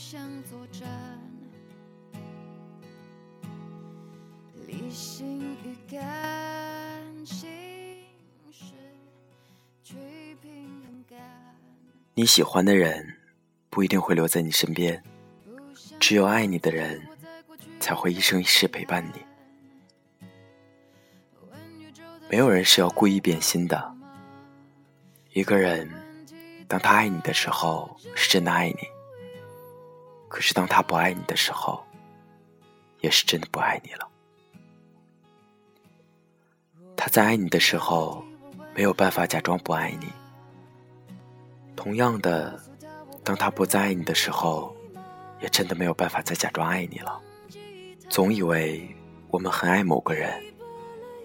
相作战。理性与感性是去平衡感。你喜欢的人不一定会留在你身边，只有爱你的人才会一生一世陪伴你。没有人是要故意变心的。一个人，当他爱你的时候，是真的爱你；可是当他不爱你的时候，也是真的不爱你了。他在爱你的时候，没有办法假装不爱你。同样的，当他不再爱你的时候，也真的没有办法再假装爱你了。总以为我们很爱某个人。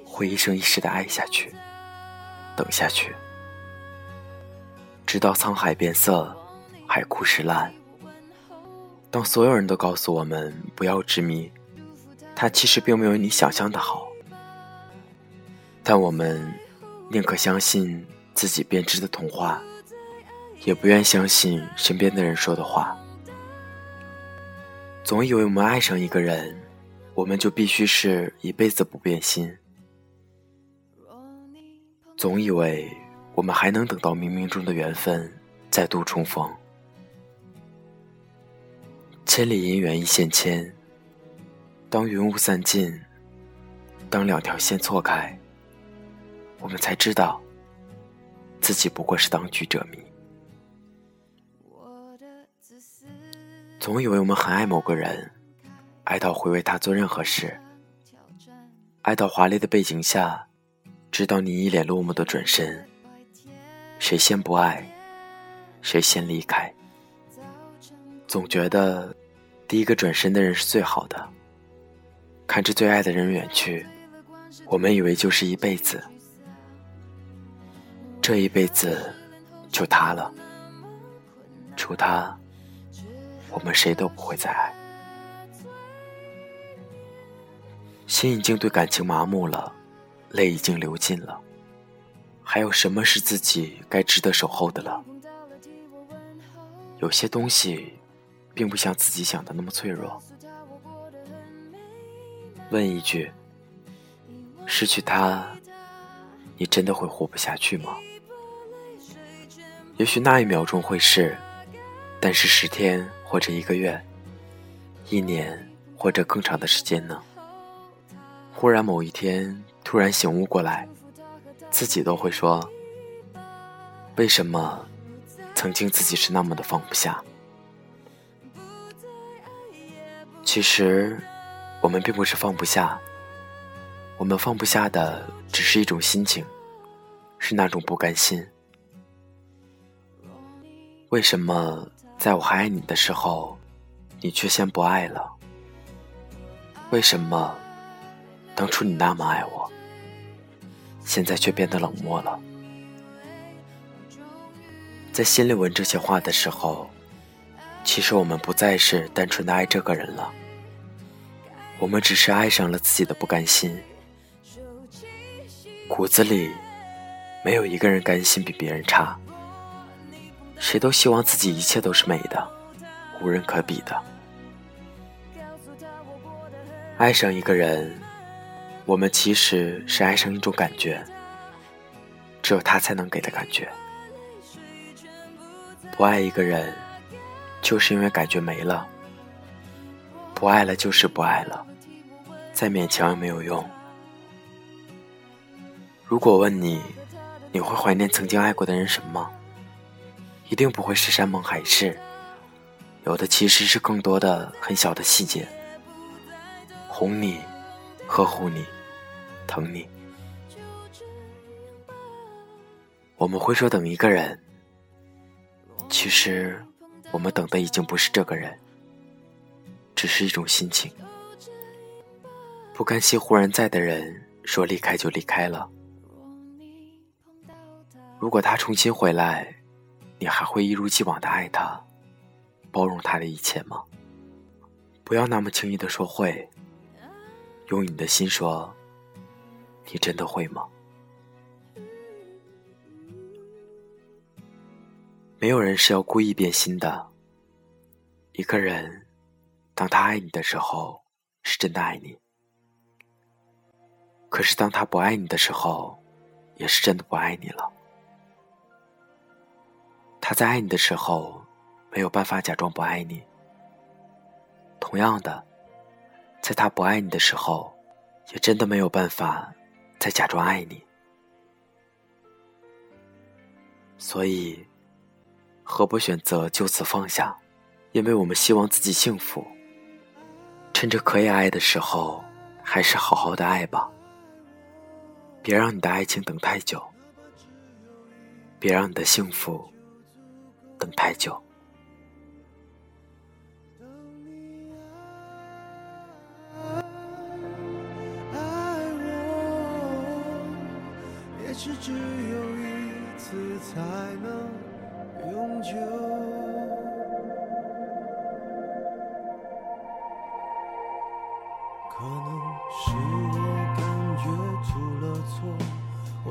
会一生一世的爱下去，等下去，直到沧海变色，海枯石烂。当所有人都告诉我们不要执迷，他其实并没有你想象的好。但我们宁可相信自己编织的童话，也不愿相信身边的人说的话。总以为我们爱上一个人，我们就必须是一辈子不变心。总以为我们还能等到冥冥中的缘分再度重逢，千里姻缘一线牵。当云雾散尽，当两条线错开，我们才知道自己不过是当局者迷。总以为我们很爱某个人，爱到会为他做任何事，爱到华丽的背景下。直到你一脸落寞的转身，谁先不爱，谁先离开。总觉得第一个转身的人是最好的。看着最爱的人远去，我们以为就是一辈子，这一辈子就他了。除他，我们谁都不会再爱。心已经对感情麻木了。泪已经流尽了，还有什么是自己该值得守候的了？有些东西，并不像自己想的那么脆弱。问一句：失去他，你真的会活不下去吗？也许那一秒钟会是，但是十天或者一个月，一年或者更长的时间呢？忽然某一天。突然醒悟过来，自己都会说：“为什么曾经自己是那么的放不下？”其实，我们并不是放不下，我们放不下的只是一种心情，是那种不甘心。为什么在我还爱你的时候，你却先不爱了？为什么当初你那么爱我？现在却变得冷漠了。在心里问这些话的时候，其实我们不再是单纯的爱这个人了，我们只是爱上了自己的不甘心。骨子里，没有一个人甘心比别人差，谁都希望自己一切都是美的，无人可比的。爱上一个人。我们其实是爱上一种感觉，只有他才能给的感觉。不爱一个人，就是因为感觉没了；不爱了就是不爱了，再勉强也没有用。如果问你，你会怀念曾经爱过的人什么？一定不会是山盟海誓，有的其实是更多的很小的细节，哄你，呵护你。疼你，我们会说等一个人，其实我们等的已经不是这个人，只是一种心情。不甘心忽然在的人说离开就离开了，如果他重新回来，你还会一如既往的爱他，包容他的一切吗？不要那么轻易的说会，用你的心说。你真的会吗？没有人是要故意变心的，一个人，当他爱你的时候，是真的爱你；可是当他不爱你的时候，也是真的不爱你了。他在爱你的时候，没有办法假装不爱你；同样的，在他不爱你的时候，也真的没有办法再假装爱你。所以，何不选择就此放下？因为我们希望自己幸福。趁着可以爱的时候，还是好好的爱吧。别让你的爱情等太久，别让你的幸福等太久。爱我，也许只有一次才能永久。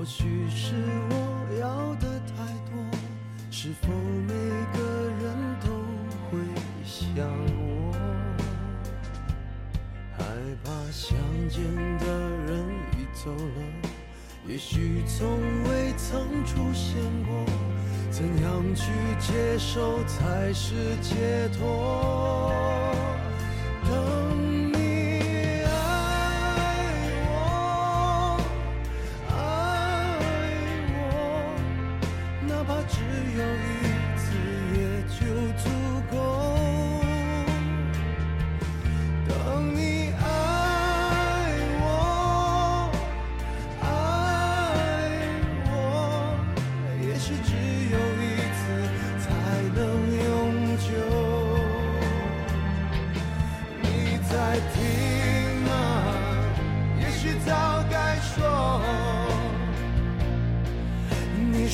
或许是我要的太多。是否每个人都会像我，害怕相见的人已走了，也许从未曾出现过。怎样去接受才是解脱？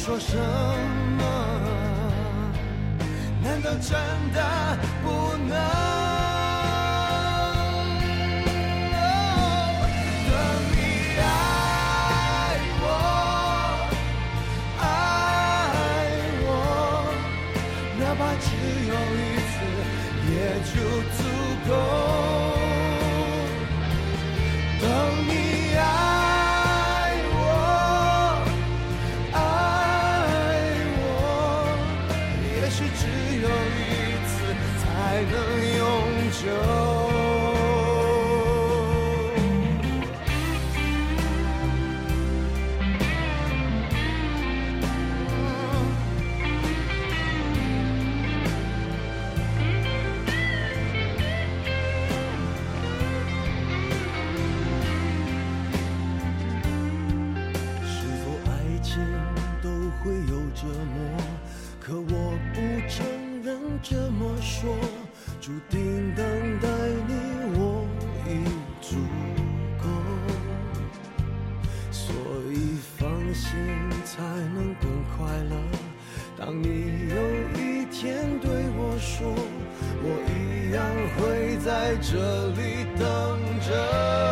说什么？难道真的不能？等你爱我，爱我，哪怕只有一次，也就足够。心才能更快乐。当你有一天对我说我一样会在这里等着。